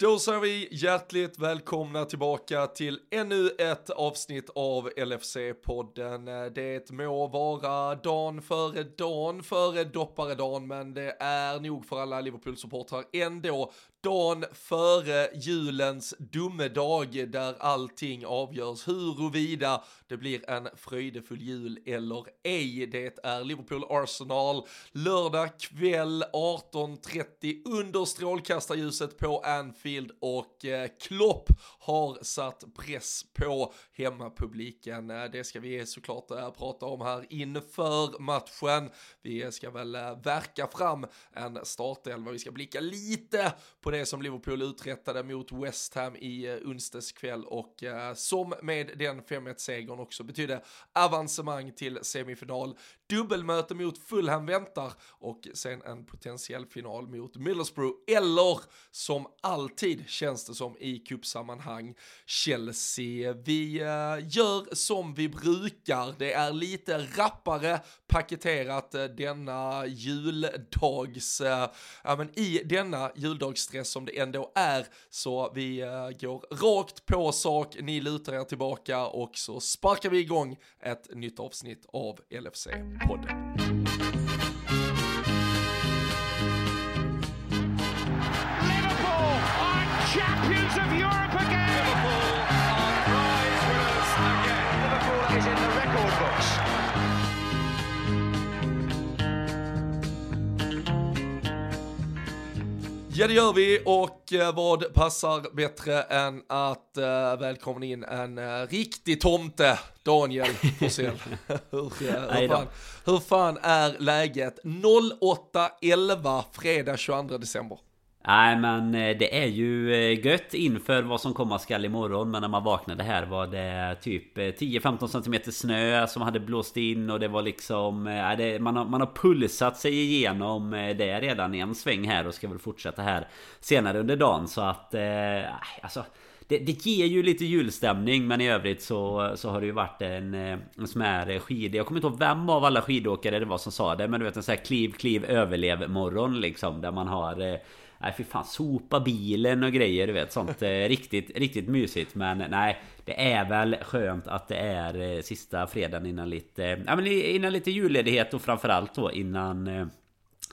Då säger vi hjärtligt välkomna tillbaka till ännu ett avsnitt av LFC-podden. Det må vara dan före dan före dopparedan, men det är nog för alla Liverpool-supportrar ändå dagen före julens domedag där allting avgörs huruvida det blir en fröjdefull jul eller ej. Det är Liverpool-Arsenal lördag kväll 18.30 under strålkastarljuset på Anfield och eh, Klopp har satt press på hemmapubliken. Eh, det ska vi såklart eh, prata om här inför matchen. Vi ska väl verka fram en startelva, vi ska blicka lite på det som Liverpool uträttade mot West Ham i eh, onsdags kväll och eh, som med den 5-1-segern också betydde avancemang till semifinal. Dubbelmöte mot Fulham väntar och sen en potentiell final mot Middlesbrough eller som alltid känns det som i cupsammanhang Chelsea. Vi eh, gör som vi brukar. Det är lite rappare paketerat eh, denna juldags, eh, ja men i denna juldagsstress som det ändå är. Så vi går rakt på sak, ni lutar er tillbaka och så sparkar vi igång ett nytt avsnitt av LFC. LFC-podden. Liverpool are champions of Europe Ja det gör vi och eh, vad passar bättre än att uh, välkomna in en uh, riktig tomte, Daniel Forsell. hur, uh, hur, fan, hur fan är läget 08.11 fredag 22 december? Nej men eh, det är ju eh, gött inför vad som komma skall imorgon Men när man vaknade här var det typ eh, 10-15 cm snö som hade blåst in Och det var liksom det, man, har, man har pulsat sig igenom det redan i en sväng här Och ska väl fortsätta här senare under dagen. Så att alltså det, det ger ju lite julstämning men i övrigt så, så har det ju varit en, en smär skid... Jag kommer inte ihåg vem av alla skidåkare det var som sa det Men du vet en sån här kliv kliv överlev morgon liksom Där man har Nej fy fan, sopa bilen och grejer du vet sånt. Eh, riktigt, riktigt mysigt Men nej Det är väl skönt att det är eh, sista fredagen innan lite Ja men innan lite julledighet och framförallt då innan eh,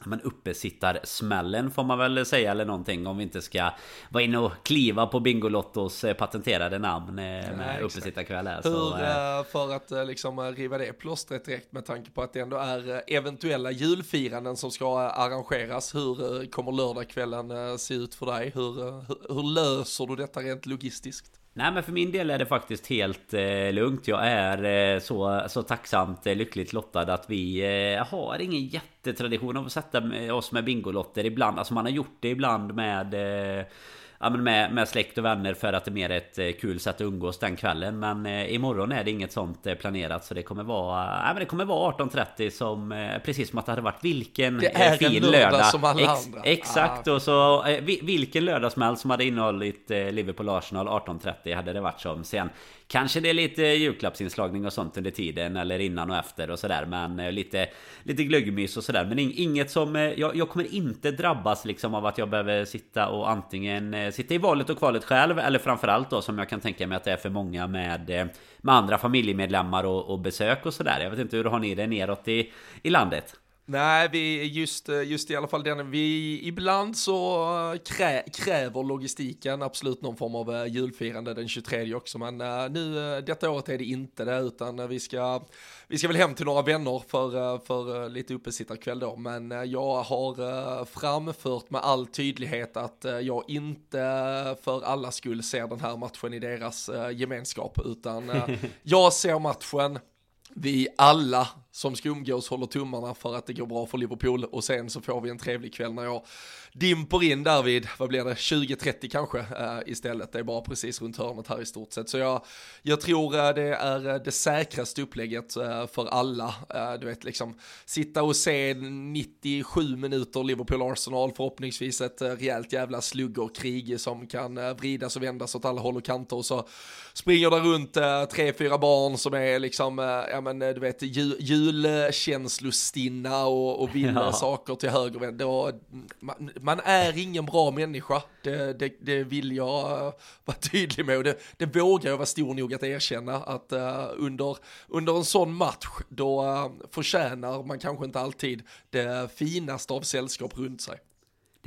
men uppesittar smällen får man väl säga eller någonting om vi inte ska vara inne och kliva på Bingolottos patenterade namn med uppesittarkväll här. Hur, så, för att liksom riva det plåstret direkt med tanke på att det ändå är eventuella julfiranden som ska arrangeras. Hur kommer lördagskvällen se ut för dig? Hur, hur, hur löser du detta rent logistiskt? Nej men för min del är det faktiskt helt eh, lugnt. Jag är eh, så, så tacksamt eh, lyckligt lottad att vi eh, har ingen jättetradition av att sätta oss med Bingolotter ibland. Alltså man har gjort det ibland med eh, ja, men med, med släkt och vänner för att det är mer ett eh, kul sätt att umgås den kvällen. Men eh, imorgon är det inget sånt eh, planerat så det kommer vara ja, men det kommer vara 18.30 som eh, precis som att det hade varit vilken det är fin en lördag. lördag. som alla Ex, andra. Exakt Ah. och så eh, vi- vilken lördagsmäll som hade innehållit eh, Liverpool Arsenal 18.30 hade det varit som. Sen kanske det är lite julklappsinslagning och sånt under tiden eller innan och efter och sådär. Men eh, lite, lite glöggmys och sådär. Men inget som... Eh, jag, jag kommer inte drabbas liksom av att jag behöver sitta och antingen eh, sitta i valet och kvalet själv. Eller framförallt då som jag kan tänka mig att det är för många med, med andra familjemedlemmar och, och besök och sådär. Jag vet inte hur har ni det neråt i, i landet? Nej, vi just, just i alla fall den, vi ibland så krä, kräver logistiken absolut någon form av eh, julfirande den 23 också, men eh, nu eh, detta året är det inte det, utan eh, vi ska, vi ska väl hem till några vänner för, eh, för eh, lite uppesittarkväll då, men eh, jag har eh, framfört med all tydlighet att eh, jag inte för alla skull ser den här matchen i deras eh, gemenskap, utan eh, jag ser matchen vi alla som ska umgås håller tummarna för att det går bra för Liverpool och sen så får vi en trevlig kväll när jag dimper in där vid, vad blir det, 20-30 kanske äh, istället. Det är bara precis runt hörnet här i stort sett. Så jag, jag tror äh, det är eh, det säkraste upplägget äh, för alla. Du vet liksom sitta och se 97 minuter Liverpool-Arsenal, förhoppningsvis ett äh, rejält jävla sluggerkrig som kan vridas och vändas åt alla håll och kanter och så springer det runt tre, fyra barn som är liksom, ja men du vet, jul julkänslostinna och, och vill Ja. saker till höger och vänster. Då, man, man är ingen bra människa, det, det, det vill jag vara tydlig med och det, det vågar jag vara stor nog att erkänna att eh, under, under en sån match då uh, förtjänar man kanske inte alltid det finaste av sällskap runt sig.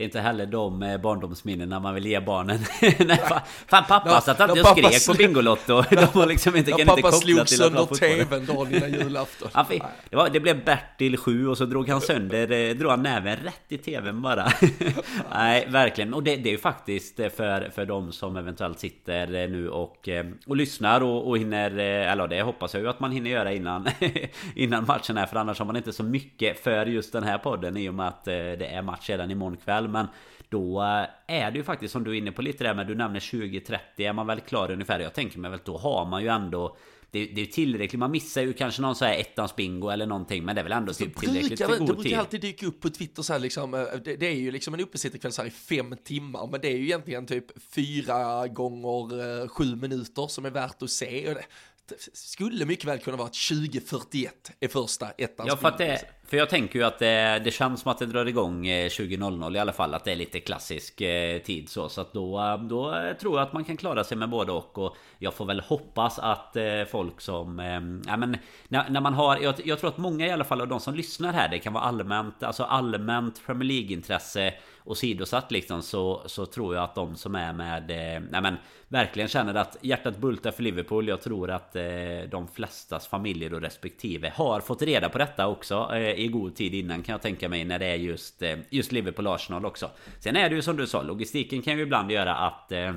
Det är inte heller de eh, barndomsminnena man vill ge barnen. Nej, fan, fan pappa satt alltid och pappa skrek på Bingolotto. De var liksom inte, kan inte pappa koppla slog till att sönder vara fotboll. tvn dagen innan julafton. Han fick, det, var, det blev Bertil 7 och så drog han sönder, eh, drog han näven rätt i tvn bara. Nej, verkligen. Och det, det är ju faktiskt eh, för, för de som eventuellt sitter nu och, och lyssnar och, och hinner, eller det hoppas jag ju att man hinner göra innan, innan matchen här. För annars har man inte så mycket för just den här podden i och med att det är match redan imorgon kväll. Men då eh, är det ju faktiskt som du är inne på lite där med du nämner 20-30 är man väl klar ungefär. Jag tänker mig väl då har man ju ändå det, det är tillräckligt, man missar ju kanske någon så här ettans bingo eller någonting Men det är väl ändå typ tillräckligt brukar, för det god brukar tid alltid dyka upp på Twitter så här liksom, eh, det, det är ju liksom en uppesittarkväll så här i fem timmar, men det är ju egentligen typ fyra gånger eh, sju minuter som är värt att se. Och det, det skulle mycket väl kunna vara att 2041 är första ettans Ja för bingo. det, för jag tänker ju att det, det känns som att det drar igång eh, 20.00 i alla fall Att det är lite klassisk eh, tid så. Så att då, eh, då tror jag att man kan klara sig med både och. Och jag får väl hoppas att folk som ja, men, när, när man har jag, jag tror att många i alla fall av de som lyssnar här Det kan vara allmänt Alltså allmänt Premier League-intresse och sidosatt liksom så, så tror jag att de som är med eh, nej men, Verkligen känner att hjärtat bultar för Liverpool. Jag tror att eh, de flestas familjer och respektive har fått reda på detta också eh, i god tid innan kan jag tänka mig när det är just, eh, just Liverpool-Arsenal också. Sen är det ju som du sa Logistiken kan ju ibland göra att eh,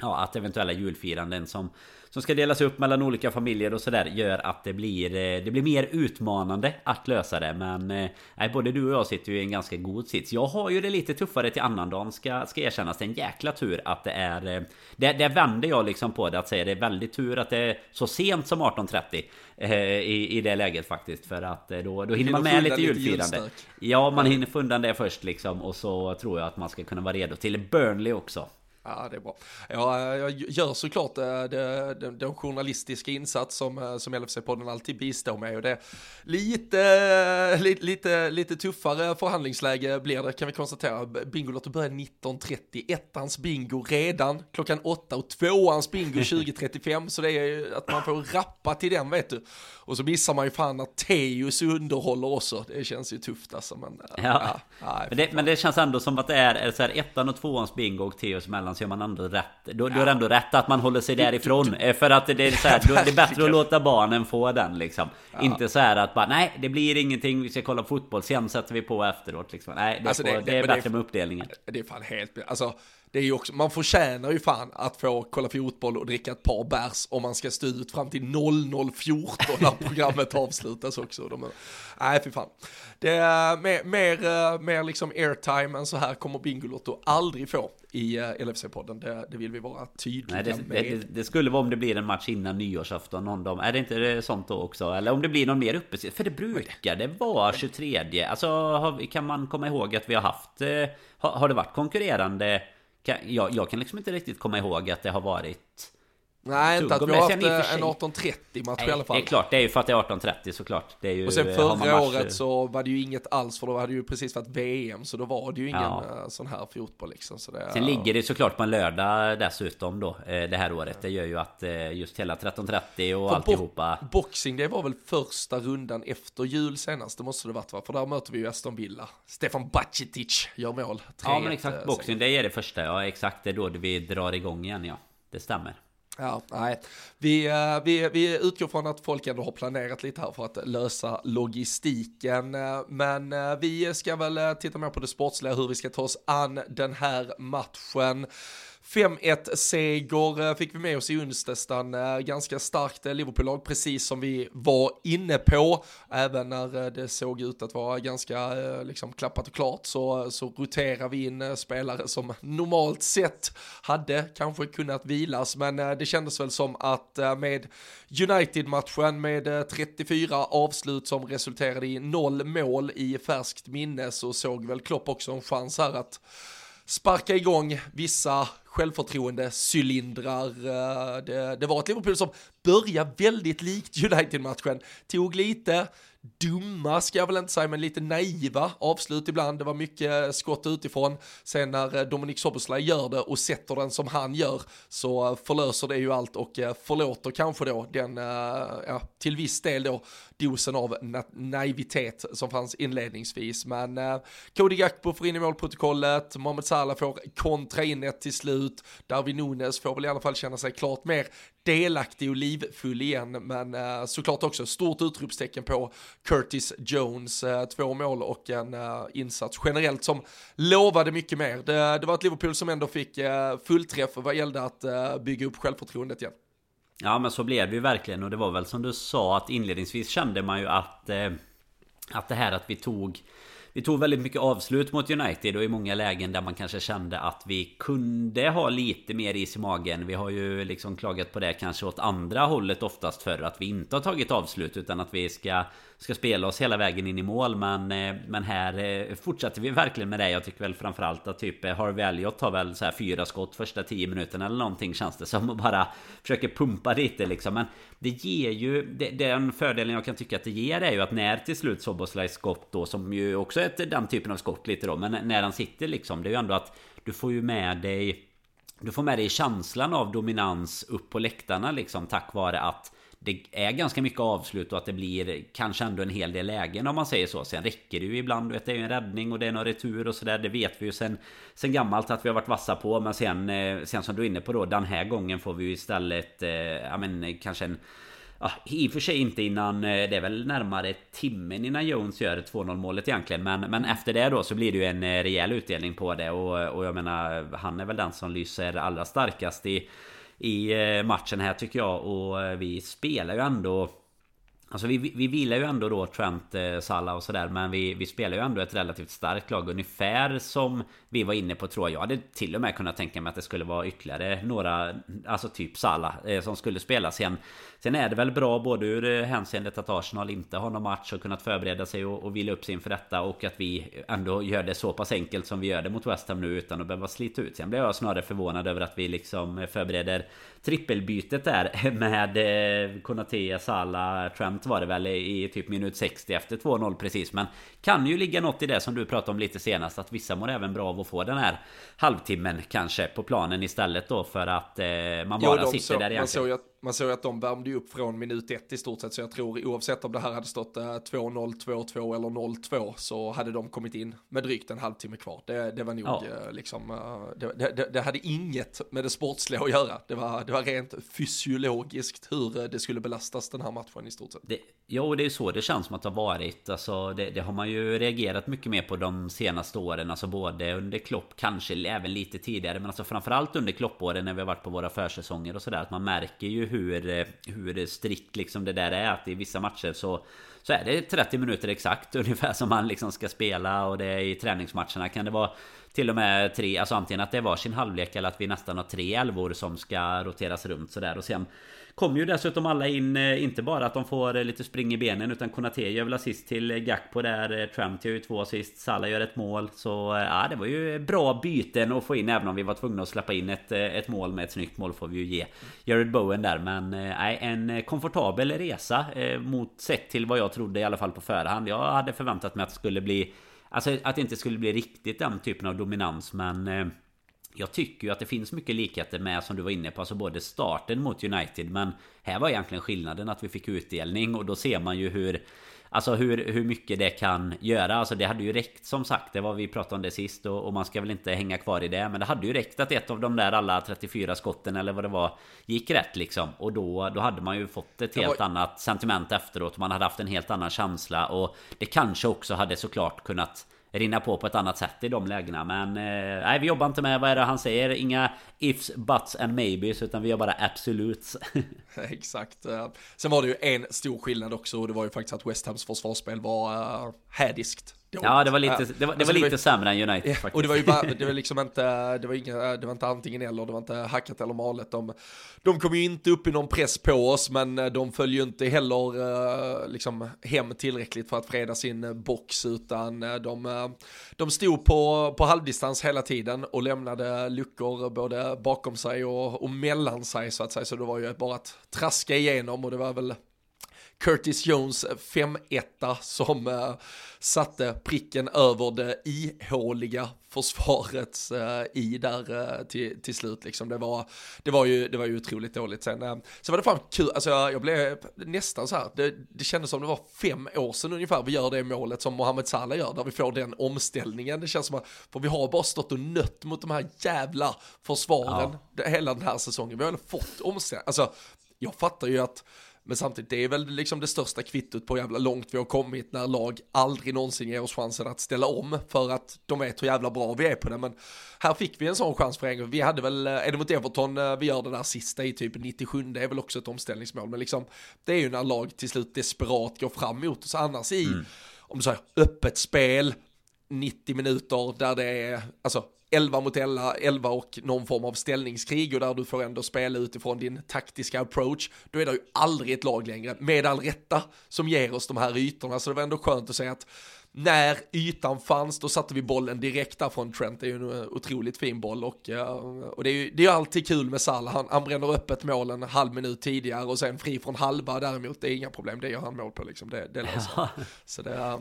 Ja, att eventuella julfiranden som som ska delas upp mellan olika familjer och sådär gör att det blir eh, Det blir mer utmanande att lösa det. Men eh, nej, både du och jag sitter ju i en ganska god sits. Jag har ju det lite tuffare till annandagen ska, ska erkännas. Det är en jäkla tur att det är eh, det, det vänder jag liksom på det att säga Det är väldigt tur att det är så sent som 18.30 eh, i, I det läget faktiskt. För att då, då hinner man med lite lite julfirande. julstök. Ja man hinner få undan det först liksom Och så tror jag att man ska kunna vara redo till Burnley också Ja, det är bra. Ja, jag gör såklart eh, den journalistiska insats som, eh, som LFC-podden alltid bistår med. Och det lite, lite, lite, lite tuffare förhandlingsläge blir det kan vi konstatera. Bingolotto börjar 19.30, ettans bingo redan klockan 8 och tvåans bingo 20.35. Så det är ju att man får rappa till den vet du. Och så missar man ju fan att Teus underhåller också. Det känns ju tufft alltså. Men, eh, Ja. nej, Men det, men det känns ändå som att det är så här, ettan och tvåans bingo och Teos mellan så gör man ändå rätt. Då, då är det ändå rätt att man håller sig därifrån. Eh, För att det är så här, det är bättre att låta barnen få den liksom. Inte så här att bara nej, det blir ingenting, vi ska kolla fotboll, sen sätter vi på efteråt liksom. Nej, det, Alltså, får, det- det, det- är men det är- bättre med uppdelningen. Det är fan helt, alltså det är ju också, man förtjänar ju fan att få kolla fotboll och dricka ett par bärs om man ska stå ut fram till 00.14 när programmet avslutas också. De, nej, fy fan. Det är mer, mer, eh, mer liksom airtime än så här kommer Bingolotto aldrig få i eh, LFC-podden. Det, det vill vi vara tydliga Nej, det, med. det, det skulle vara om det blir en match innan nyårsafton någon dag. Är det inte det sånt då också? Eller om det blir någon mer uppe? För det brukar det vara 23 Alltså har, kan man komma ihåg att vi har haft eh, har, har det varit konkurrerande? Kan, jag, jag kan liksom inte riktigt komma ihåg att det har varit Nej, inte att vi har haft i eh, en sig- 18.30 match i Nej, alla fall. det är klart, det är ju för att det är 18.30 såklart det är ju, Och sen man förra året så var det ju inget alls för då hade det ju precis varit VM så då var det ju ingen Ja. eh, sån här fotboll liksom. Så det, Sen ligger det såklart på en lördag dessutom då eh, Det här året Det gör ju att eh, just hela 13.30 och För alltihopa bo- Boxing det var väl första rundan efter jul senast, det måste det varit va? För där möter vi ju Aston Villa. Stefan Bacetic gör mål. Ja men 3-1, exakt, eh, boxning det är det första Ja exakt, det är då vi drar igång igen ja Det stämmer Ja, nej. Vi, eh, vi, vi utgår från att folk ändå har planerat lite här för att lösa logistiken. Eh, men eh, vi ska väl titta mer på det sportsliga, hur vi ska ta oss an den här matchen. 5-1 seger eh, fick vi med oss i onsdags, eh, ganska starkt eh, Liverpool-lag, precis som vi var inne på. Även när det såg ut att vara ganska liksom klappat och klart så, så roterar vi in spelare som normalt sett hade kanske kunnat vilas, men det kändes väl som att med United-matchen med 34 avslut som resulterade i noll mål i färskt minne så såg väl Klopp också en chans här att sparka igång vissa självförtroende cylindrar. Eh, det, det var ett Liverpool som började väldigt likt United-matchen. Tog lite dumma, ska jag väl inte säga, men lite naiva avslut ibland. Det var mycket skott utifrån. Sen när eh, Dominic Dominik Soboslaj gör det och sätter den som han gör så eh, förlöser det ju allt och förlåter kanske då den, ja, till viss del då, dosen av na naivitet som fanns inledningsvis. Men eh, Cody Gakpo får in i målprotokollet, Mohamed Salah får kontra in ett till slut, Darwin Nunes får väl i alla fall känna sig klart mer delaktig och livfull igen, men eh, såklart också stort utropstecken på Curtis Jones, eh, två mål och en eh, insats generellt som lovade mycket mer. Det, det var ett Liverpool som ändå fick eh, fullträff vad gällde att eh, bygga upp självförtroendet igen. Ja men så blev det ju verkligen. Och det var väl som du sa att inledningsvis kände man ju att eh, Att det här att vi tog vi tog väldigt mycket avslut mot United och i många lägen där man kanske kände att vi kunde ha lite mer is i magen. Vi har ju liksom klagat på det kanske åt andra hållet oftast för att vi inte har tagit avslut utan att vi ska ska spela oss hela vägen in i mål. Men, eh, men här eh, fortsätter vi verkligen med det. Jag tycker väl framförallt att typ eh, Harvey Elliot har väl så här fyra skott första tio minuterna eller någonting känns det som. Och bara försöker pumpa lite liksom. Men det ger ju... Det, den fördelen jag kan tycka att det ger är ju att när till slut Soboslajs skott då som ju också är den typen av skott lite då. Men när han sitter liksom. Det är ju ändå att du får ju med dig... Du får med dig känslan av dominans upp på läktarna liksom tack vare att det är ganska mycket avslut och att det blir kanske ändå en hel del lägen om man säger så. Sen räcker det ju ibland, vet, det är ju en räddning och det är någon retur och sådär. Det vet vi ju sen, sen gammalt att vi har varit vassa på. Men sen, eh, sen som du är inne på då, den här gången får vi ju istället, eh, ja men kanske en Ja, I och för sig inte innan, eh, det är väl närmare timmen innan Jones gör 2-0 målet egentligen. Men, men efter det då så blir det ju en eh, rejäl utdelning på det. Och, och jag menar, han är väl den som lyser allra starkast i i eh, matchen här tycker jag. Och vi spelar ju ändå... Alltså vi, vi vilar ju ändå då Trent, eh, Salah och sådär Men vi, vi spelar ju ändå ett relativt starkt lag Ungefär som vi var inne på tror jag. Jag hade till och med kunnat tänka mig att det skulle vara ytterligare några Alltså typ Salah eh, som skulle spela. Sen Sen är det väl bra både ur eh, hänseendet att Arsenal inte har någon match och kunnat förbereda sig och, och vila upp sig inför detta Och att vi ändå gör det så pass enkelt som vi gör det mot West Ham nu utan att behöva slita ut. Sen blir jag snarare förvånad över att vi liksom eh, förbereder trippelbytet där med eh, Konate, Salah, Trent var det väl i typ minut 60 efter 2-0 precis Men kan ju ligga något i det som du pratade om lite senast Att vissa mår även bra av att få den här halvtimmen kanske på planen istället då för att eh, man bara jo, sitter så, där egentligen. Man såg, man såg att de värmde upp från minut ett i stort sett, så jag tror oavsett om det här hade stått 2-0, eh, 2-2 eller 0-2 så hade de kommit in med drygt en halvtimme kvar. Det, det var nog ja. Eh, liksom, eh, det, det, det, hade inget med det sportsliga att göra. Det var, det var rent fysiologiskt hur det skulle belastas den här matchen i stort sett. Jo, det är så det känns som att det har varit. Alltså, det, det har man ju reagerat mycket mer på de senaste åren. Alltså både under Klopp, kanske även lite tidigare, men alltså framförallt under Kloppåren när vi har varit på våra försäsonger och sådär. Att man märker ju hur, eh, hur strikt liksom det där är. Att i vissa matcher så så är det 30 minuter exakt ungefär som man liksom ska spela och det är i träningsmatcherna kan det vara till och med tre, alltså antingen att det är varsin halvlek eller att vi nästan har tre elvor som ska roteras runt sådär. Och sen Kommer ju dessutom alla in, eh, inte bara att de får eh, lite spring i benen utan Konate gör väl assist till eh, Gakpo där Trump gör ju två assist Salah gör ett mål. Så ja det var ju bra byten att få in även om vi var tvungna att släppa in ett, ett mål med ett snyggt mål får vi ju ge Jared Bowen där. Men nej en komfortabel resa mot sett till vad jag trodde i alla fall på förhand. Jag hade förväntat mig att det skulle bli Alltså att det inte skulle bli riktigt den typen av dominans men eh, jag tycker ju att det finns mycket likheter med som du var inne på Alltså både starten mot United Men här var egentligen skillnaden att vi fick utdelning Och då ser man ju hur Alltså hur, hur mycket det kan göra. Alltså det hade ju räckt som sagt. Det var vi pratade om det sist och, och, man ska väl inte hänga kvar i det. Men det hade ju räckt att ett av de där alla 34 skotten eller vad det var Gick rätt liksom. Och då, då hade man ju fått ett helt var... annat sentiment efteråt. Man hade haft en helt annan känsla. Och det kanske också hade såklart kunnat rinna på på ett annat sätt i de lägena. Men eh, nej, vi jobbar inte med vad är det han säger? Inga ifs, buts and maybes utan vi gör bara absoluts Exakt. Eh, sen var det ju en stor skillnad också och det var ju faktiskt att West Hams försvarsspel var eh, hädiskt dåligt. Ja det var lite, det var, det var det lite sämre än United Ja, faktiskt. och det var ju bara, det var liksom inte, det var, inga, det var inte antingen eller, det var inte hackat eller malet. De, de kom ju inte upp i någon press på oss, men de föll ju inte heller eh, liksom hem tillräckligt för att freda sin box, utan eh, de, eh, de stod på, på halvdistans hela tiden och lämnade luckor både bakom sig och, och mellan sig så att säga, så det var ju bara att traska igenom och det var väl Curtis Jones 5-1 som uh, satte pricken över det ihåliga försvarets uh, i där uh, till, till slut liksom. Det var, det var ju, det var ju otroligt dåligt sen. Så var det fan kul, alltså jag, jag blev nästan så här, det, det kändes som det var fem år sedan ungefär vi gör det målet som Mohamed Salah gör, där vi får den omställningen. Det känns som att, för vi har bara stått och nött mot de här jävla försvaren ja. hela den här säsongen. Vi har fått omställning, alltså jag fattar ju att men samtidigt, det är väl liksom det största kvittot på hur jävla långt vi har kommit när lag aldrig någonsin ger oss chansen att ställa om för att de vet hur jävla bra vi är på det. Men här fick vi en sån chans för en gång. Vi hade väl, är det mot Everton vi gör det där sista i typ 97, det är väl också ett omställningsmål. Men liksom, det är ju när lag till slut desperat går fram mot oss. Annars i, mm. om du säger öppet spel, 90 minuter där det är, alltså 11 mot 11, 11 och någon form av ställningskrig och där du får ändå spela utifrån din taktiska approach, då är det ju aldrig ett lag längre, med all rätta, som ger oss de här ytorna. Så det var ändå skönt att säga att när ytan fanns, då satte vi bollen direkt där från Trent. Det är ju en otroligt fin boll och, och det är ju det är alltid kul med Salah. Han, han bränner öppet mål en halv minut tidigare och sen fri från halva däremot. Det är inga problem, det gör han mål på liksom. Det, det löser ja. Så det,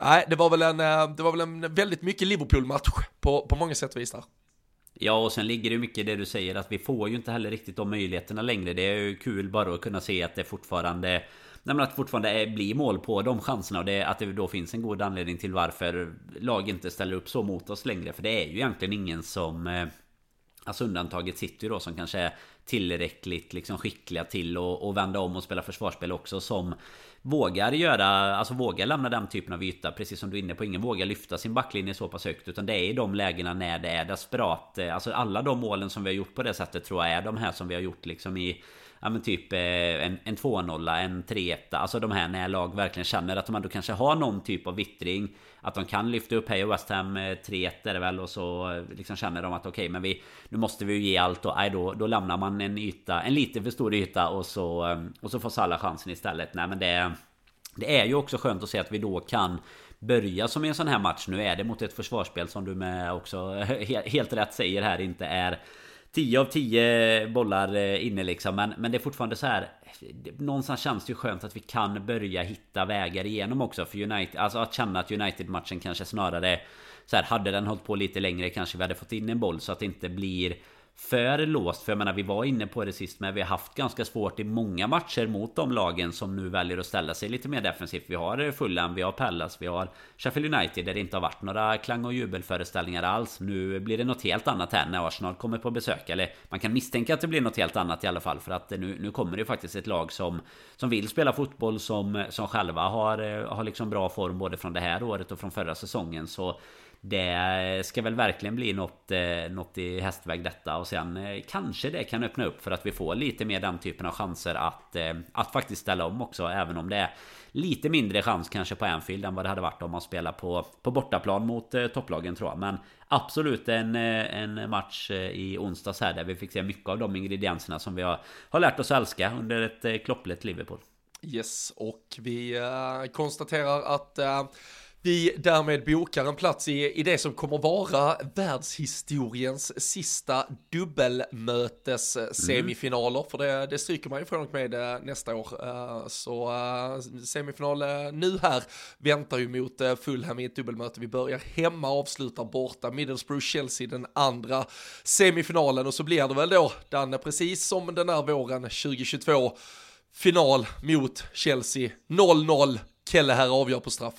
nej, det var väl en, det var väl en väldigt mycket Liverpool-match på, på många sätt och vis där. Ja och sen ligger det mycket i det du säger att vi får ju inte heller riktigt de möjligheterna längre. Det är ju kul bara att kunna se att det fortfarande Nej, men att fortfarande eh, blir mål på de chanserna. Och det, att det då finns en god anledning till varför lag inte ställer upp så mot oss längre. För det är ju egentligen ingen som... Eh, alltså undantaget City då som kanske är tillräckligt liksom skickliga till att vända om och spela försvarsspel också som vågar göra, alltså vågar lämna den typen av yta. Precis som du är inne på, ingen vågar lyfta sin backlinje så pass högt Utan det är i de lägena när det är desperat. Eh, alltså alla de målen som vi har gjort på det sättet tror jag är de här som vi har gjort liksom i Ja men typ eh, en, en 2-0, en 3-1 Alltså de här när lag verkligen känner att de ändå kanske har någon typ av vittring. Att de kan lyfta upp Hej och West Ham eh, 3-1 är det väl? Och så eh, liksom känner de att okej okay, men vi Nu måste vi ju ge allt. Och nej, då, då lämnar man en yta En lite för stor yta. Och så Och så får Salah chansen istället. Nej men det Det är ju också skönt att se att vi då kan Börja som i en sån här match. Nu är det mot ett försvarsspel som du med också Helt rätt säger här inte är 10 av 10 bollar eh, inne liksom. Men, men det är fortfarande så här Någonstans känns det ju skönt att vi kan börja hitta vägar igenom också. För United Alltså att känna att United-matchen kanske snarare så här, hade den hållit på lite längre kanske vi hade fått in en boll så att det inte blir för låst. För jag menar vi var inne på det sist men vi har haft ganska svårt i många matcher mot de lagen som nu väljer att ställa sig lite mer defensivt. Vi har Fulham, vi har Pallas, vi har Sheffield United där det inte har varit några klang och jubelföreställningar alls. Nu blir det något helt annat här när Arsenal kommer på besök. Eller man kan misstänka att det blir något helt annat i alla fall. För att nu, nu kommer det faktiskt ett lag som, som vill spela fotboll som, som själva har, eh, har liksom bra form både från det här året och från förra säsongen. Så det ska väl verkligen bli något, eh, något i hästväg detta och sen eh, kanske det kan öppna upp för att vi får lite mer den typen av chanser att, eh, att faktiskt ställa om också även om det är lite mindre chans kanske på Anfield än vad det hade varit om man spelar på, på bortaplan mot topplagen tror jag. Men absolut en, en match i onsdags här där vi fick se mycket av de ingredienserna som vi har, har lärt oss älska under ett kloppligt Liverpool. Yes, och vi konstaterar att vi därmed bokar en plats i, i det som kommer vara världshistoriens sista dubbelmötes mm. semifinaler, för det, det stryker man ju från och med eh, nästa år. Eh, så eh, semifinal nu här väntar ju mot Fulham i ett dubbelmöte. Vi börjar hemma, avslutar borta, Middlesbrough-Chelsea den andra semifinalen och så blir det väl då, Danne, precis som den här våren 2022, final mot Chelsea, 0-0 Kelle här avgör på straff.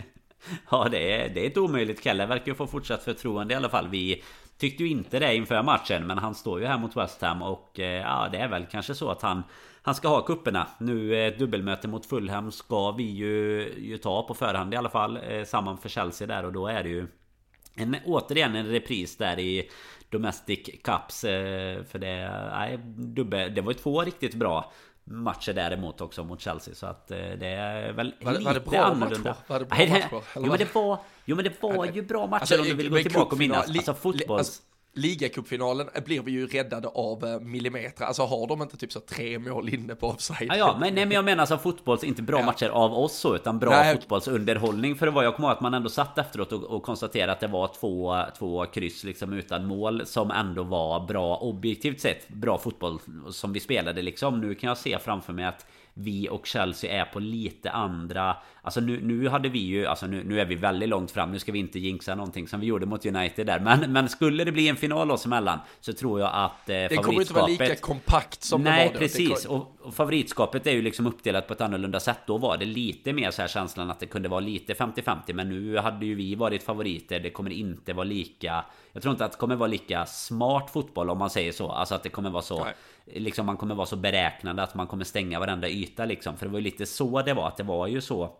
ja, det är, det är ett omöjligt. Kelle verkar ju få fortsatt förtroende i alla fall. Vi tyckte ju inte det inför matchen, men han står ju här mot West Ham och eh, ja, det är väl kanske så att han han ska ha kupperna Nu ett dubbelmöte mot Fulham ska vi ju, ju ta på förhand i alla fall eh, Samman för Chelsea där och då är det ju en, Återigen en repris där i Domestic Cups För det, nej, dubbel, det var ju två riktigt bra matcher däremot också mot Chelsea. Så att eh, det är väl var, lite var det bra annorlunda. Var det bra matcher? Jo men det var, jo, men det var ju bra matcher alltså, om du vill gå tillbaka och minnas. Alltså fotbolls... Alltså, ligacupfinalen blir vi ju räddade av eh, millimeter. Alltså har de inte typ så tre mål inne på offside? Ja, ja men, nej, men jag menar alltså fotbolls, inte bra ja. matcher av oss så, utan bra nej. fotbollsunderhållning. För det var, jag kommer ihåg att man ändå satt efteråt och, och konstaterade att det var två, två kryss liksom utan mål som ändå var bra objektivt sett. Bra fotboll som vi spelade liksom. Nu kan jag se framför mig att vi och Chelsea är på lite andra Alltså nu, nu hade vi ju Alltså nu, nu är vi väldigt långt fram Nu ska vi inte jinxa någonting som vi gjorde mot United där. Men, men skulle det bli en final oss emellan Så tror jag att eh, Det kommer inte vara lika kompakt som nej, det var Nej precis. och, och favoritskapet är ju liksom uppdelat på ett annorlunda sätt. Då var det lite mer så här känslan att det kunde vara lite 50-50 Men nu hade ju vi varit favoriter. Det kommer inte vara lika Jag tror inte att det kommer vara lika smart fotboll om man säger så. Alltså att det kommer vara så nej liksom man kommer vara så beräknande att man kommer stänga varenda yta liksom. För det var ju lite så det var. Att det var ju så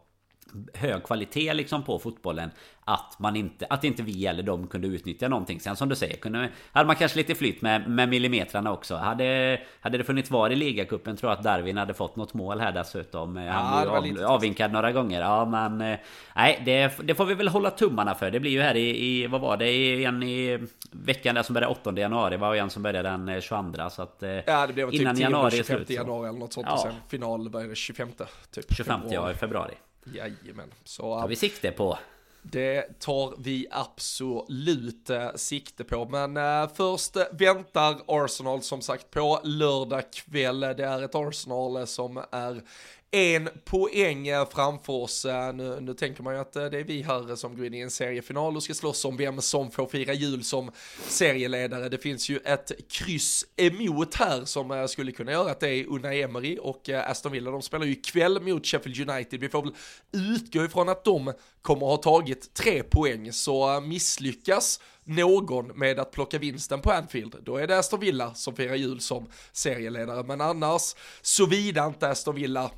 hög kvalitet liksom på fotbollen att man inte att inte vi eller de kunde utnyttja någonting. Sen som du säger kunde hade man kanske lite flytt med, med millimetrarna också. Hade hade det funnits var i ligacupen tror jag att Darwin hade fått något mål här dessutom. Han ja, blev av, avvinkad några gånger. Ja men eh, nej, det, det får vi väl hålla tummarna för. Det blir ju här i, i vad var det en i veckan där som började 8 januari var en som började den 22 eh, så att eh, Ja det blev typ innan januari 25 januari eller något sånt ja. och sen final började 25 typ 25 ja i februari. Jajamän. Så har vi sikte på. Det tar vi absolut eh, sikte på, men eh, först väntar Arsenal som sagt på lördag kväll. Det är ett Arsenal som är en poäng framför oss. Eh, nu, nu, tänker man ju att eh, det är vi här som går in i en seriefinal och ska slåss om vem som får fira jul som serieledare. Det finns ju ett kryss emot här som eh, skulle kunna göra att det är Unai Emery och Aston Villa. De spelar ju ikväll mot Sheffield United. Vi får väl utgå ifrån att de kommer ha tagit tre poäng, så misslyckas någon med att plocka vinsten på Anfield, då är det Aston Villa som firar jul som serieledare. Men annars, såvida inte Aston Villa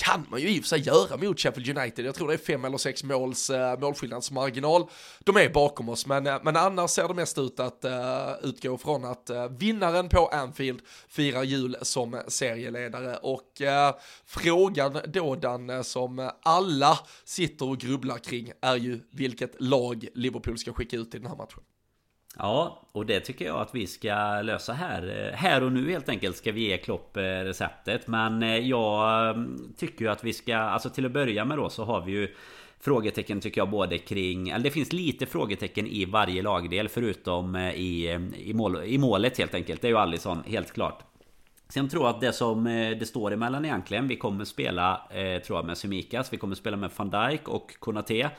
kan man ju i och för sig göra mot Sheffield United. Jag tror det är fem eller sex måls uh, målskillnadsmarginal. De är bakom oss, men, uh, men annars ser det mest ut att uh, utgå från att uh, vinnaren på Anfield firar jul som serieledare. Och frågan då den som alla sitter och grubblar kring, är ju vilket lag Liverpool ska skicka ut i den här matchen. Ja, och det tycker jag att vi ska lösa här. Eh, här och nu helt enkelt ska vi ge Klopp eh, receptet. Men eh, jag mm, tycker ju att vi ska, alltså till att börja med då så har vi ju Frågetecken tycker jag både kring, eller det finns lite frågetecken i varje lagdel förutom i, i, mål, i målet helt enkelt. Det är ju Alisson helt klart. Sen tror jag att det som det står emellan egentligen Vi kommer spela tror jag med Semikas Vi kommer spela med van Dijk och Konate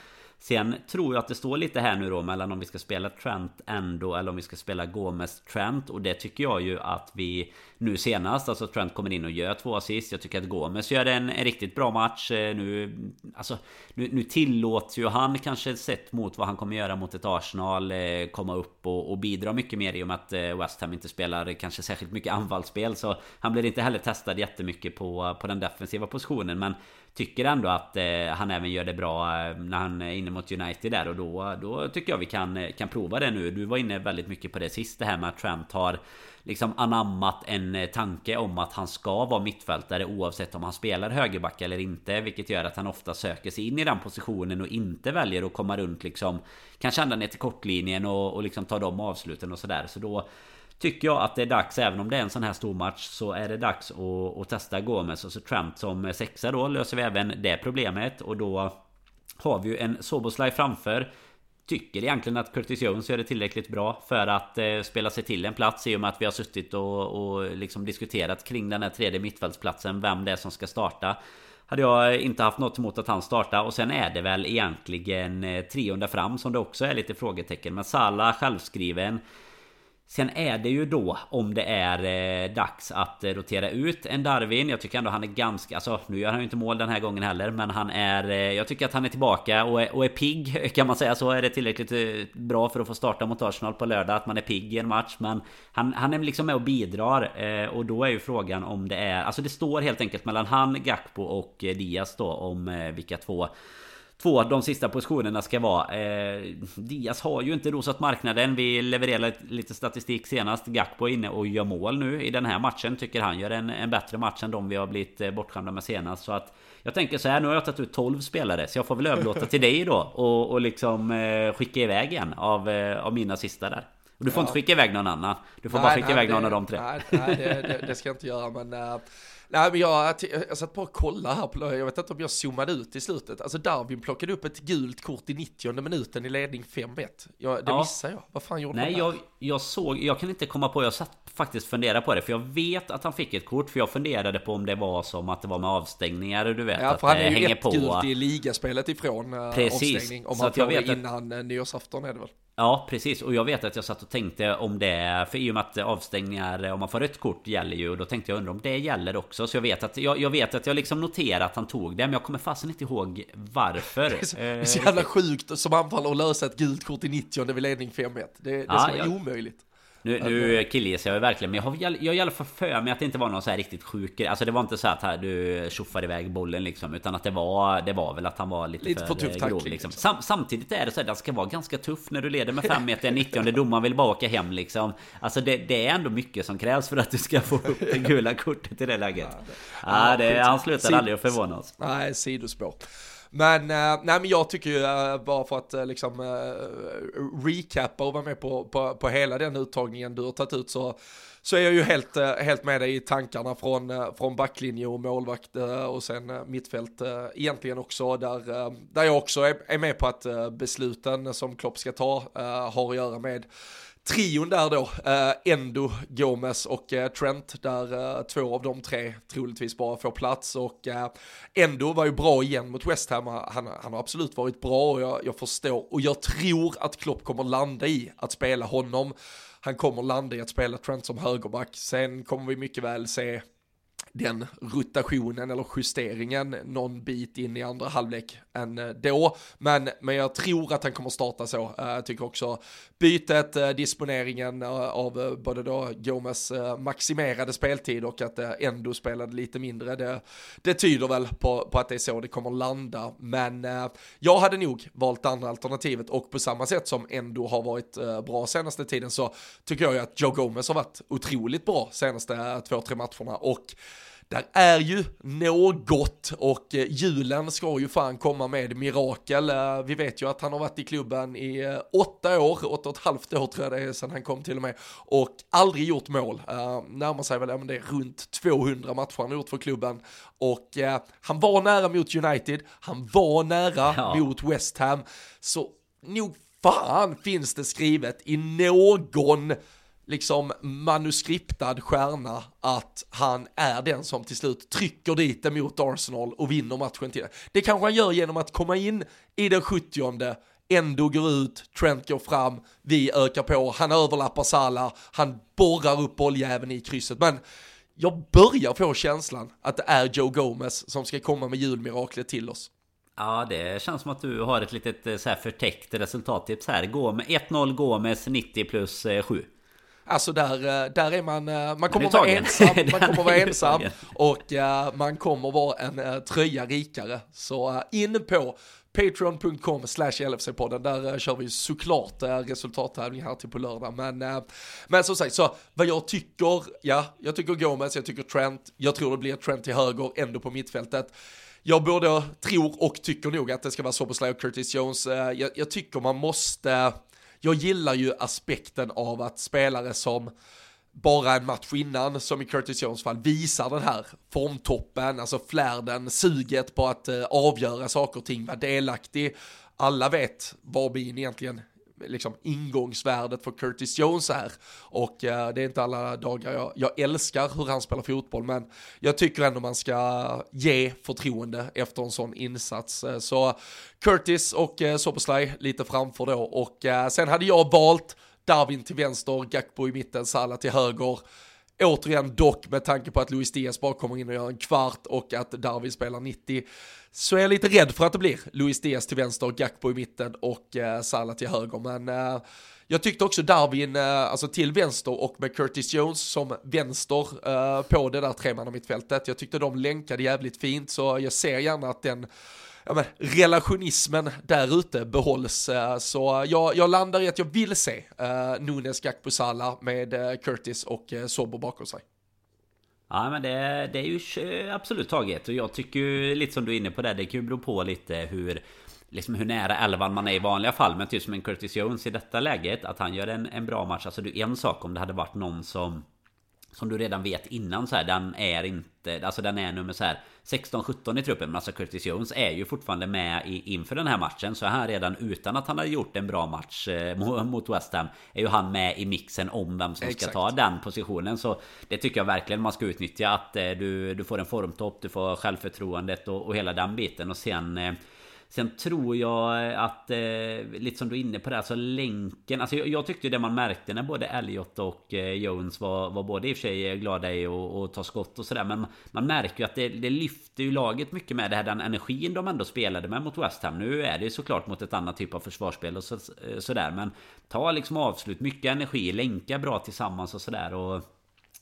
Sen tror jag att det står lite här nu då mellan om vi ska spela Trent ändå eller om vi ska spela Gomes Trent och det tycker jag ju att vi nu senast, alltså Trent kommer in och gör två assist. Jag tycker att Gomes gör en, en riktigt bra match eh, nu. Alltså nu, nu tillåts ju han kanske sett mot vad han kommer göra mot ett Arsenal eh, komma upp och, och bidra mycket mer i och med att eh, West Ham inte spelar kanske särskilt mycket anfallsspel så han blir inte heller testad jättemycket på, på den defensiva positionen men Tycker ändå att eh, han även gör det bra eh, när han är inne mot United där och då, då tycker jag vi kan, eh, kan prova det nu. Du var inne väldigt mycket på det sist det här med att Trent har liksom anammat en eh, tanke om att han ska vara mittfältare oavsett om han spelar högerback eller inte. Vilket gör att han ofta söker sig in i den positionen och inte väljer att komma runt liksom Kanske ända ner till kortlinjen och, och liksom ta de avsluten och sådär. Så då Tycker jag att det är dags, även om det är en sån här stor match Så är det dags att, att testa Gomes och så Trent som sexa då löser vi även det problemet. Och då har vi ju en Soboslaj framför. Tycker egentligen att Curtis Jones gör det tillräckligt bra för att eh, spela sig till en plats i och med att vi har suttit och, och liksom diskuterat kring den här tredje mittfältsplatsen Vem det är som ska starta. Hade jag inte haft något emot att han startar. Och sen är det väl egentligen eh, trion där fram som det också är lite frågetecken. Men Salah självskriven. Sen är det ju då om det är eh, dags att eh, rotera ut en Darwin. Jag tycker ändå han är ganska... Alltså nu gör han ju inte mål den här gången heller. Men han är... Eh, jag tycker att han är tillbaka och är, och är pigg. Kan man säga så? Är det tillräckligt eh, bra för att få starta mot Arsenal på lördag? Att man är pigg i en match. Men han, han är liksom med och bidrar. Eh, och då är ju frågan om det är... Alltså det står helt enkelt mellan han, Gakpo och eh, Diaz då om eh, vilka två två de sista positionerna ska vara. Eh, Diaz har ju inte rosat marknaden. Vi levererade lite statistik senast. Gakpo är inne och gör mål nu i den här matchen. Tycker han gör en, en bättre match än de vi har blivit eh, bortskämda med senast. Så att jag tänker så här, nu har jag tagit ut 12 spelare. Så jag får väl överlåta till dig då. Och, och liksom eh, skicka iväg en av, eh, av mina sista där. Och du får ja. inte skicka iväg någon annan. Du får nej, bara skicka nej, iväg det, någon av de tre. Nej, nej det, det, det, ska jag inte göra men... Uh, nej men jag, jag satt bara och kollade här på, jag vet inte om jag zoomade ut i slutet. Alltså Darwin plockade upp ett gult kort i 90 minuten i ledning 5-1. Jag, det ja. missade jag. Vad fan gjorde Nej, jag, jag såg, jag kan inte komma på, jag satt faktiskt fundera på det. För jag vet att han fick ett kort. För jag funderade på om det var som att det var med avstängningar. Du vet, ja, för att han är ju ett på... gult i ligaspelet ifrån uh, Precis. avstängning. Om så han får det innan uh, nyårsafton är det väl. Ja, precis. Och jag vet att jag satt och tänkte om det... För i och med att avstängningar, om man får rött kort, gäller ju. Och då tänkte jag undra om det gäller också. Så jag vet att jag, jag vet att jag liksom noterat att han tog det. Men jag kommer fasen inte ihåg varför. Det är så, det är så jävla sjukt som anfallare att lösa ett gult kort i 90 vid ledning 5-1. Det, det ja, ska vara jag... omöjligt. Nu, nu killgissar jag verkligen, men jag har, jag har i alla fall för mig att det inte var någon så här riktigt sjuk Alltså det var inte så att här, du tjoffade iväg bollen liksom Utan att det var, det var väl att han var lite, lite för, för tuff grov liksom. liksom. Sam, Samtidigt är det så att den ska vara ganska tuff när du leder med 5 meter 90 domaren vill bara åka hem liksom. Alltså det, det, är ändå mycket som krävs för att du ska få upp det gula kortet i det läget. Ja, det, ja, det, han slutar aldrig att förvåna oss Nej, sidospår men, eh, nej men jag tycker ju eh, bara för att eh, liksom recappa och vara med på, på, på hela den uttagningen du har tagit ut så så är jag ju helt, helt med dig i tankarna från, från backlinje och målvakt och sen mittfält egentligen också där, där jag också är, är med på att besluten som Klopp ska ta har att göra med trion där då, eh, Endo, Gomes och eh, Trent, där eh, två av de tre troligtvis bara får plats. Och eh, Endo var ju bra igen mot West Ham, han, han har absolut varit bra och jag, jag förstår. Och jag tror att Klopp kommer landa i att spela honom. Han kommer landa i att spela Trent som högerback, sen kommer vi mycket väl se den rotationen eller justeringen någon bit in i andra halvlek än eh, då. Men, men jag tror att han kommer starta så. Eh, jag tycker också bytet, eh, disponeringen av både då Gomes maximerade speltid och att det ändå spelade lite mindre. Det, det tyder väl på, på att det är så det kommer landa. Men jag hade nog valt andra alternativet och på samma sätt som ändå har varit bra senaste tiden så tycker jag ju att Joe Gomez har varit otroligt bra senaste två, tre matcherna och där är ju något och eh, julen ska ju fan komma med mirakel. Eh, vi vet ju att han har varit i klubben i eh, åtta år, åtta och ett halvt år tror jag det är sedan han kom till och med och aldrig gjort mål. Närmar sig väl, ja men det är runt 200 matcher han har gjort för klubben och han var nära mot United, han var nära ja. mot West Ham, så nog fan finns det skrivet i någon liksom manuskriptad stjärna att han är den som till slut trycker dit emot mot Arsenal och vinner matchen till det. Det kanske han gör genom att komma in i den 70 ändå går ut, Trent går fram, vi ökar på, han överlappar Salah, han borrar upp bolljäveln i krysset. Men jag börjar få känslan att det är Joe Gomez som ska komma med julmiraklet till oss. Ja, det känns som att du har ett litet eh, så här förtäckt resultattips här. Gå med 1-0 Gomes 90 plus eh, 7. Eh, Alltså där, eh, där är man, eh, man kommer vara ensam, man kommer vara ensam och uh, man kommer vara en tröja rikare. Så in på patreon.com slash LFC-podden, där kör vi såklart resultattävling här till på lördag. Men, men som sagt, så vad jag tycker, ja, jag tycker Gomez, jag tycker Trent, jag tror det blir Trent till höger, ändå på mittfältet. Jag både tror och tycker nog att det ska vara Soboslaj och Curtis Jones. Jag, jag tycker man måste jag gillar ju aspekten av att spelare som bara en match innan, som i Curtis Jones fall, visar den här formtoppen, alltså flärden, suget på att eh, avgöra saker och ting, vara delaktig. Alla vet vad min egentligen liksom ingångsvärdet för Curtis Jones är. Och eh, det är inte alla dagar jag, jag älskar hur han spelar fotboll, men jag tycker ändå man ska ge förtroende efter en sån insats. Eh, så Curtis och eh, Soboslaj lite framför då, och eh, sen hade jag valt Darwin till vänster, Gakpo i mitten, Salah till höger. Återigen dock med tanke på att Luis Diaz bara kommer in och gör en kvart och att Darwin spelar 90 så är jag lite rädd för att det blir Luis Diaz till vänster, Gakpo i mitten och eh, Salah till höger. Men eh, jag tyckte också Darwin, eh, alltså till vänster och med Curtis Jones som vänster eh, på det där tremannamittfältet. Jag tyckte de länkade jävligt fint så jag ser gärna att den ja, men, relationismen där ute behålls. Eh, så jag, jag landar i att jag vill se uh, Nunes Gakbusala med uh, Curtis och uh, Sobo bakom sig. Ja men det, det är ju absolut taget och jag tycker ju lite som du är inne på det Det kan ju bero på lite hur Liksom hur nära elvan man är i vanliga fall Men typ som en Curtis Jones i detta läget Att han gör en, en bra match Alltså det är en sak om det hade varit någon som som du redan vet innan så här, den är inte, alltså den är nummer så här 16-17 i truppen. Men alltså Curtis Jones är ju fortfarande med i, inför den här matchen. Så här redan utan att han har gjort en bra match eh, mot West Ham. Är ju han med i mixen om vem som Exakt. ska ta den positionen. Så det tycker jag verkligen man ska utnyttja. Att eh, du, du får en formtopp, du får självförtroendet och, och hela den biten. Och sen eh, Sen tror jag att, eh, lite som du är inne på det, alltså länken. Alltså jag, jag tyckte det man märkte när både Elliot och eh, Jones var, var både i och för sig eh, glada i att ta skott och sådär. Men man märker ju att det, det lyfter ju laget mycket med det här, den energin de ändå spelade med mot West Ham. Nu är det ju såklart mot ett annat typ av försvarsspel och så, eh, sådär. Men ta liksom avslut, mycket energi, länka bra tillsammans och sådär. Och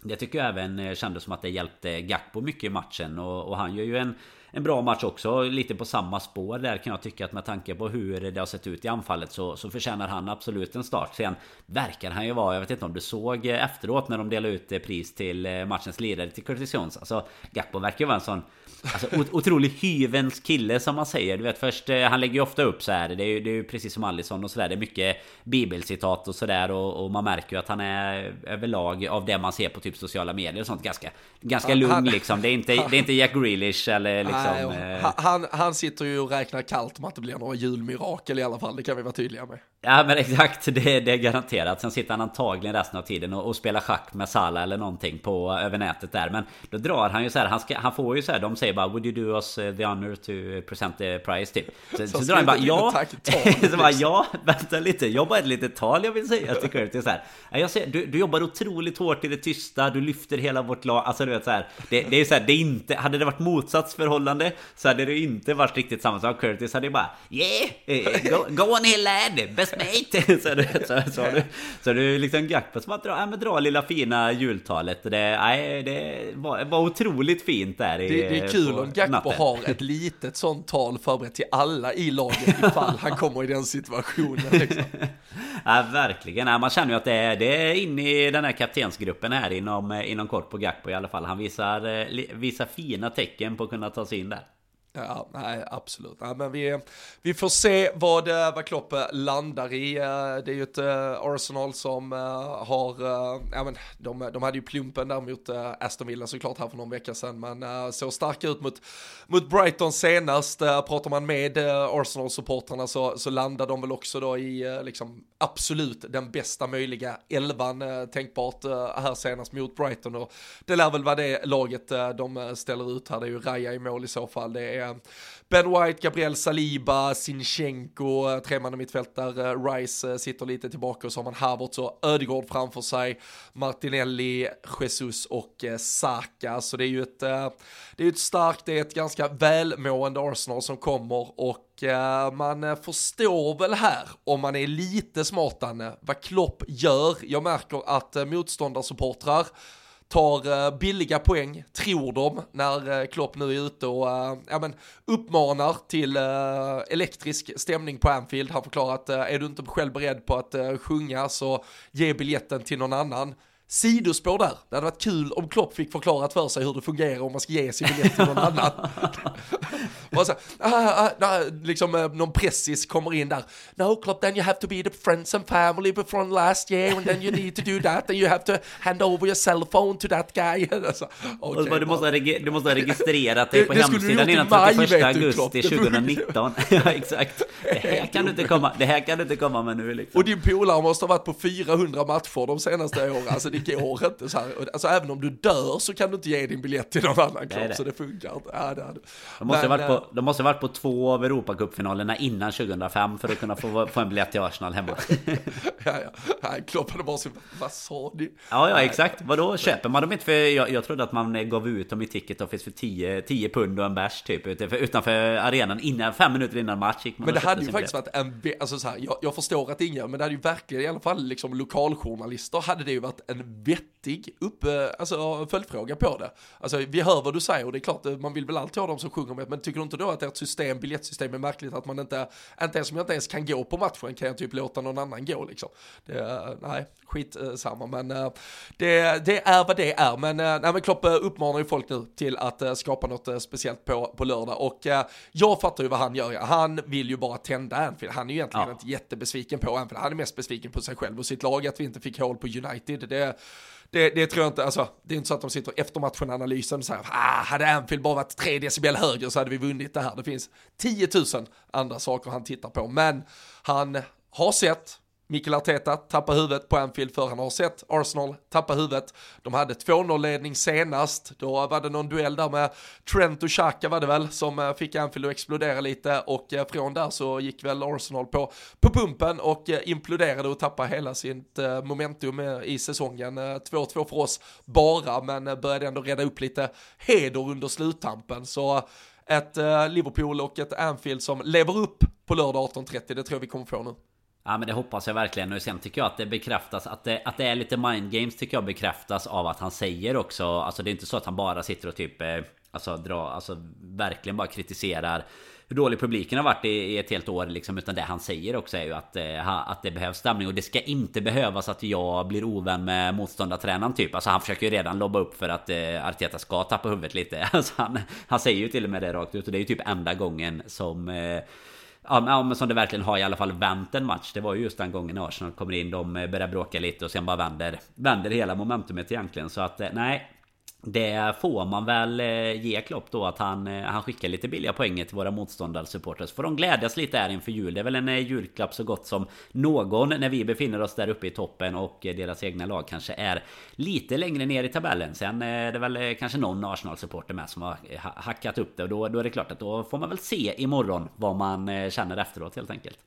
det tycker jag även eh, kändes som att det hjälpte Gakpo mycket i matchen. Och, och han gör ju en en bra match också. Lite på samma spår där kan jag tycka att med tanke på hur det har sett ut i anfallet så, så förtjänar han absolut en start. Sen verkar han ju vara, jag vet inte om du såg efteråt när de delade ut pris till eh, matchens ledare till Curtis Jones. Alltså Gakpo verkar ju vara en sån Alltså otroligt hyvens kille som man säger. Du vet först, eh, han lägger ju ofta upp så här. Det är ju, det är ju precis som Alisson och sådär. Det är mycket bibelcitat och sådär. Och, och, man märker ju att han är överlag av det man ser på typ sociala medier och sånt ganska, ganska lugn liksom. Det är, inte, det är inte Jack Grealish eller liksom. Nej, eh, han, han sitter ju och räknar kallt med att det blir några julmirakel i alla fall. Det kan vi vara tydliga med. Ja men exakt, det, det är garanterat. Sen sitter han antagligen resten av tiden och, och spelar schack med Sala eller någonting på över nätet där. Men då drar han ju så här. Han, ska, han får ju så här. De säger bara Would you do us uh, the honor to present the prize typ? Så, så, så drar han bara ja. så bara ja, vänta lite. Jag bara ett litet tal jag vill säga till Curtis så här. Jag ser, du, du jobbar otroligt hårt i det tysta. Du lyfter hela vårt lag. Alltså du vet så här. Det, det är så här. Det är inte. Hade det varit motsatsförhållande så hade det inte varit riktigt samma sak. Curtis hade ju bara yeah, eh, go, go on here lad, best mate. så, du, så, så, du, så du liksom Gakpo som att dra, ja, dra lilla fina jultalet. Det, nej, det var, var otroligt fint där. I, det, det är kul om Gakpo har ett litet sånt tal förberett till alla i laget ifall han kommer i den situationen. Liksom. ja, verkligen. Ja, man känner ju att det är, det är inne i den här kaptensgruppen här inom, inom kort på Gakpo i alla fall. Han visar, eh, visar fina tecken på att kunna ta sig in där. Ja, nej, absolut. Ja, men vi, vi får se vad, eh, vad Klopp eh, landar i. Eh, det är ju ett Arsenal som har, ja men de, de hade ju plumpen där mot Aston Villa såklart här för någon vecka sedan, men så starka ut mot, mot Brighton senast. Pratar man med Arsenal-supportrarna så, så landar de väl också då i liksom absolut den bästa möjliga elvan tänkbart här senast mot Brighton och det lär väl vara det laget de ställer ut här. Det är ju Raja i mål i så fall. Det är Ben White, Gabriel Saliba, Sinchenko, tremanna mittfältare, Rice eh, sitter lite tillbaka och så har man Havertz och Ödegård framför sig, Martinelli, Jesus och eh, Saka. Så det är ju ett, eh, det är ett starkt, det är ett ganska välmående Arsenal som kommer och man förstår väl här, om man är lite smartande, vad Klopp gör. Jag märker att motståndarsupportrar tar eh, billiga poäng, tror de, när eh, Klopp nu är ute och eh, ja, men, uppmanar till elektrisk stämning på Anfield. Han förklarar att är du inte själv beredd på att sjunga så ge biljetten till någon annan. Sidospår där, det hade varit kul om Klopp fick förklarat för sig hur det fungerar om man ska ge sin biljett till någon annan. Och så, ah, ah, ah, liksom eh, någon pressis kommer in där. No Klopp, then you have to be the friends and family from last year and then you need to do that and you have to hand over your cell phone to that guy. alltså, okay, du, måste ha du måste ha registrerat dig på det, hemsidan innan 31 augusti 2019. ja, exakt. Det här kan du inte komma, det här kan du inte komma med nu liksom. Och din polare måste ha varit på 400 matcher de senaste åren. Alltså det går inte så här. Alltså även om du dör så kan du inte ge din biljett till någon annan klubb. Så det funkar inte. Ja, det, de måste Men, ha varit på de måste ha varit på två av Europacupfinalerna innan 2005 för att kunna få, få en biljett till Arsenal hemma. ja, ja. Nej, Klopp hade bara så, vad sa du? Ja, ja, exakt. Vadå, köper man dem inte för, jag, jag trodde att man gav ut dem i Ticket Office för 10, 10 pund och en bärs typ utanför arenan innan, fem minuter innan match gick man Men det hade ju faktiskt biljett. varit en, alltså så här, jag, jag förstår att ingen, men det hade ju verkligen i alla fall liksom lokaljournalister hade det ju varit en vettig vettig upp, eh, alltså, följdfråga på det. Alltså vi hör vad du säger och det är klart, eh, man vill väl alltid ha dem som sjunger med, men tycker du inte då att ert system, biljettsystem är märkligt att man inte, inte ens om jag inte ens kan gå på matchen kan jag typ låta någon annan gå liksom. Det, nej, skit samma men det, det är vad det är. Men, nej, men Klopp uppmanar ju folk nu till att skapa något speciellt på, på lördag och jag fattar ju vad han gör. Han vill ju bara tända Anfield. Han är ju egentligen ja. inte jättebesviken på Anfield. Han är mest besviken på sig själv och sitt lag att vi inte fick hål på United. Det, det, det, tror jag inte, alltså, det är inte så att de sitter efter matchen-analysen och säger ah, hade Anfield bara varit 3 decibel högre så hade vi vunnit det här. Det finns 10 000 andra saker han tittar på, men han har sett Mikael Arteta tappar huvudet på Anfield för han har sett Arsenal tappa huvudet. De hade 2-0-ledning senast, då var det någon duell där med Trent och Xhaka var det väl, som eh, fick Anfield att explodera lite och eh, från där så gick väl Arsenal på, på pumpen och eh, imploderade och tappade hela sitt momentum i säsongen. 2-2 för oss bara, men började ändå rädda upp lite heder under sluttampen. Så ett Liverpool och ett Anfield som lever upp på lördag 18.30, det tror jag vi kommer få nu. Ja men det hoppas jag verkligen. Och sen tycker jag att det bekräftas att det, att det är lite mind games tycker jag bekräftas av att han säger också. Alltså det är inte så att han bara sitter och typ eh, Alltså dra, alltså verkligen bara kritiserar hur dålig publiken har varit i, i ett helt år liksom. Utan det han säger också är ju att, eh, att det behövs stämning. Och det ska inte behövas att jag blir ovän med motståndartränaren typ. Alltså han försöker ju redan lobba upp för att eh, Arteta ska tappa huvudet lite. Alltså han, han säger ju till och med det rakt ut. Och det är ju typ enda gången som eh, Ja men som det verkligen har i alla fall vänt en match Det var ju just den gången Arsenal kommer in De eh, börjar bråka lite och sen bara vänder Vänder hela momentumet egentligen. Så att eh, nej det får man väl eh, ge Klopp då att han, eh, han skickar lite billiga poänger till våra motståndarsupporters. Får de glädjas lite här inför jul. Det är väl en eh, julklapp så gott som någon när vi befinner oss där uppe i toppen och deras egna lag kanske är lite längre ner i tabellen. Sen är det väl kanske någon Arsenal-supporter med som har hackat upp det och då, då är det klart att då får man väl se imorgon vad man känner efteråt helt enkelt.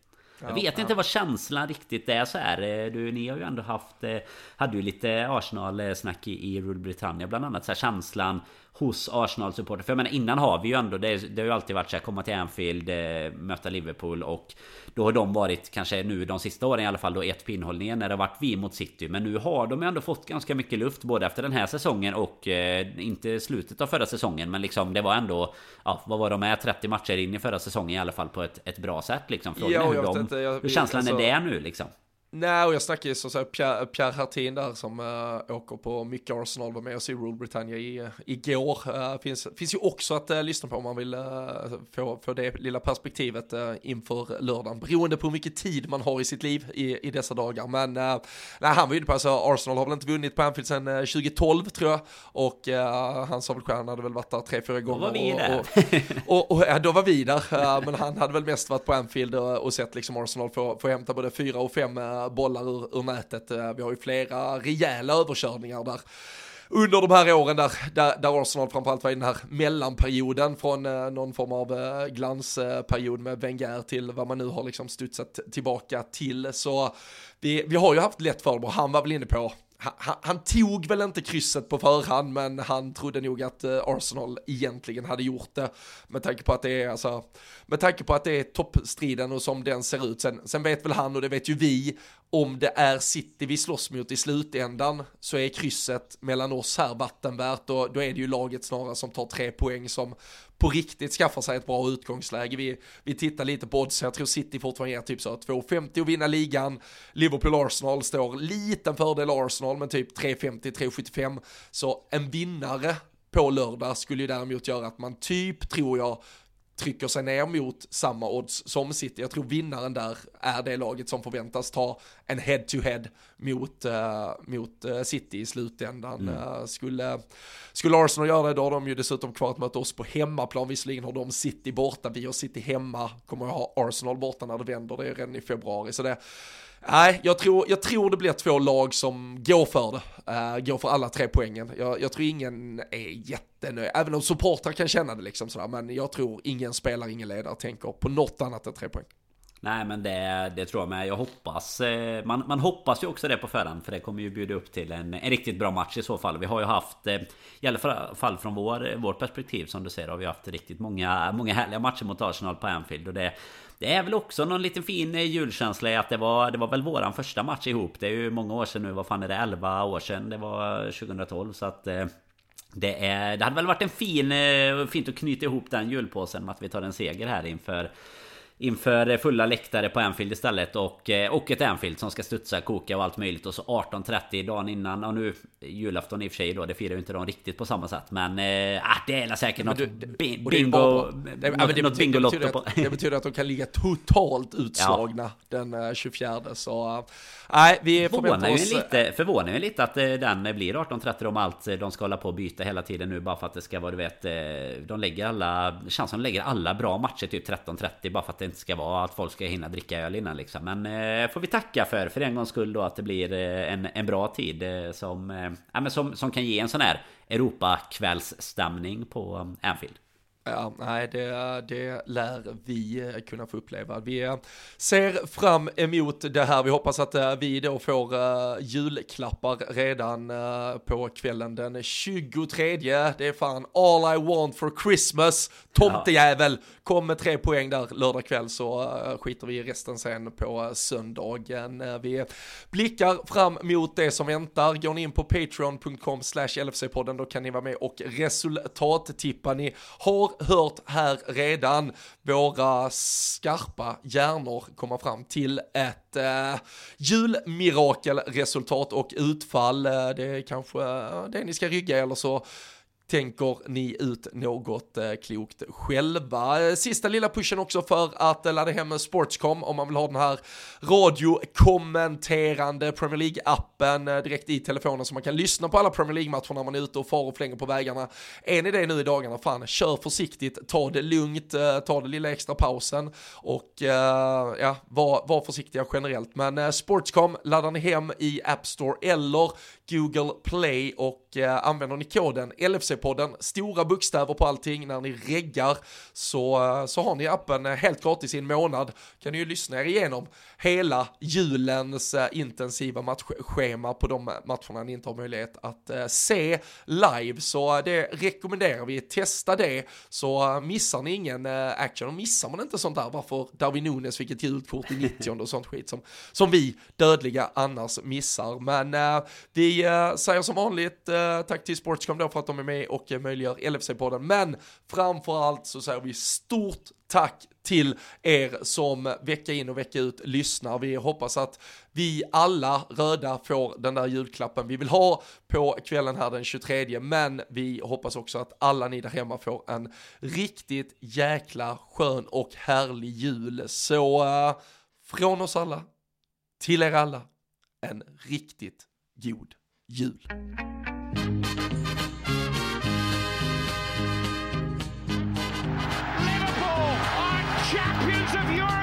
Jag vet inte vad känslan riktigt är så här. Eh, du, ni har ju ändå haft... Eh, hade ju lite Arsenal-snack eh, i, i Rule Britannia bland annat. Så här, känslan hos Arsenal-supporter. För jag menar innan har vi ju ändå, det, det har ju alltid varit så här, komma till Anfield, eh, möta Liverpool och då har de varit kanske nu de sista åren i alla fall då ett pinnhållningen när det har varit vi mot City. Men nu har de ju ändå fått ganska mycket luft både efter den här säsongen och eh, inte slutet av förra säsongen. Men liksom det var ändå, ja vad var de med 30 matcher in i förra säsongen i alla fall på ett, ett bra sätt liksom. Frågan ja, hur, de, inte, jag, hur känslan alltså, är det nu liksom. Nej, och jag snackade ju så, Pierre, Pierre Hartin där som äh, åker på mycket Arsenal, var med oss i Rule Britannia i, äh, igår. Äh, finns, finns ju också att äh, lyssna på om man vill få, få det lilla perspektivet inför lördagen, beroende på hur mycket tid man har i sitt liv i, i dessa dagar. Men nej, han var ju på, alltså Arsenal har väl inte vunnit på Anfield sedan 2012 tror jag, och han sa väl själv, han hade väl varit där tre, fyra gånger. Då var vi där. Och, och, och, och, ja, då var vi där, men han hade väl mest varit på Anfield och, och sett liksom Arsenal få, få hämta både fyra och fem bollar ur, ur nätet. Eh, vi har ju flera rejäla överkörningar där under de här åren där, där, där Arsenal framförallt var i den här mellanperioden från eh, någon form av eh, glansperiod med Wenger till vad man nu har liksom studsat tillbaka till. Så vi, vi har ju haft lätt för det och han var väl inne på han, han, tog väl inte krysset på förhand, men han trodde nog att eh, Arsenal egentligen hade gjort det. Med tanke på att det är, alltså, med tanke på att det är toppstriden och som den ser ut. Sen, sen vet väl han, och det vet ju vi, om det är City vi slåss mot i slutändan så är krysset mellan oss här vattenvärt och då är det ju laget snarare som tar tre poäng som på riktigt skaffar sig ett bra utgångsläge. Vi, vi tittar lite på odds, jag tror City fortfarande är typ så 2,50 att vinna ligan. Liverpool-Arsenal står liten fördel Arsenal men typ 3,50-3,75. Så en vinnare på lördag skulle ju däremot göra att man typ, tror jag, trycker sig ner mot samma odds som City. Jag tror vinnaren där är det laget som förväntas ta en head-to-head mot, uh, mot uh, City i slutändan. Mm. Uh, skulle, skulle Arsenal göra det, då har de ju dessutom kvar att möta oss på hemmaplan. Visserligen har de City borta, vi har City hemma, kommer att ha Arsenal borta när det vänder, det är redan i februari. Så det, Nej, jag tror, jag tror det blir två lag som går för det. Uh, går för alla tre poängen. Jag, jag tror ingen är jättenöjd, även om supportrar kan känna det liksom sådär, men jag tror ingen spelare, ingen ledare tänker på något annat än tre poäng. Nej men det, det tror jag med. Jag hoppas... Eh, man, man hoppas ju också det på förhand. För det kommer ju bjuda upp till en, en riktigt bra match i så fall. Vi har ju haft... Eh, I alla fall från vår, vårt perspektiv som du säger har vi haft riktigt många, många härliga matcher mot Arsenal på Anfield. Och det, det är väl också någon liten fin eh, julkänsla i att det var, det var väl våran första match ihop. Det är ju många år sedan nu. Vad fan är det? 11 år sedan. Det var 2012 så att... Det, är, det hade väl varit en fin, fint att knyta ihop den julpåsen med att vi tar en seger här inför Inför fulla läktare på Anfield istället och, eh, och ett Anfield som ska studsa, koka och allt möjligt. Och så 18.30 dagen innan. Och nu julafton i och för sig då Det firar ju inte de riktigt på samma sätt. Men äh, det är säkert något bingo det, något, bingolotto Det betyder att de kan ligga totalt utslagna ja. den 24 så Nej vi förvånar ju lite Förvånar ju lite att den blir 18.30 om allt de ska hålla på och byta hela tiden nu bara för att det ska vara du vet De lägger alla Känns som de lägger alla bra matcher typ 13.30 bara för att det inte ska vara att folk ska hinna dricka öl innan liksom. Men eh, får vi tacka för för en gångs skull då att det blir eh, en, en bra tid eh, som, eh, som, som kan ge en sån här Europakvällsstämning på Anfield. Ja, nej, det, det lär vi eh, kunna få uppleva. Vi eh, ser fram emot det här. Vi hoppas att eh, vi då får julklappar redan på kvällen den 23. Det är fan all I want for Christmas. Tomtejävel, kom med tre poäng där lördag kväll så skiter vi i resten sen på söndagen. Vi blickar fram mot det som väntar. Går ni in på patreon.com slash LFC-podden då kan ni vara med och resultattippa. Ni har hört här redan våra skarpa hjärnor komma fram till ett eh, julmirakelresultat och utfall. Eh, det är kanske eh, det ni ska rygga eller så tänker ni ut något eh, klokt själva. Sista lilla pushen också för att eh, ladda hem Sportscom om man vill ha den här radiokommenterande Premier League-appen eh, direkt i telefonen så man kan lyssna på alla Premier League-matcher när man är ute och far och flänger på vägarna. Är ni det nu i dagarna, fan, kör försiktigt, ta det lugnt, ta det lilla extra pausen och ja, var, var försiktiga generellt. Men Sportscom laddar ni hem i App Store eller Google Play och eh, använder ni koden LFC-podden, stora bokstäver på allting när ni reggar så, eh, så har ni appen helt gratis i en månad. Kan ni ju lyssna er igenom hela julens eh, intensiva matchschema på de matcherna ni inte har möjlighet att eh, se live. Så eh, det rekommenderar vi, testa det så eh, missar ni ingen eh, action och missar man inte sånt där, varför Darwin Nunes fick ett gult kort i 90 och sånt skit som, som vi dödliga annars missar. Men eh, vi Eh, säger som vanligt eh, tack till Sportscom då för att de är med och eh, möjliggör LFC-podden, men framförallt så säger vi stort tack till er som vecka in och vecka ut lyssnar. Vi hoppas att vi alla röda får den där julklappen vi vill ha på kvällen här den 23, men vi hoppas också att alla ni där hemma får en riktigt jäkla skön och härlig jul. Så från oss alla, till er alla, en riktigt god jul. Liverpool are champions of Europe!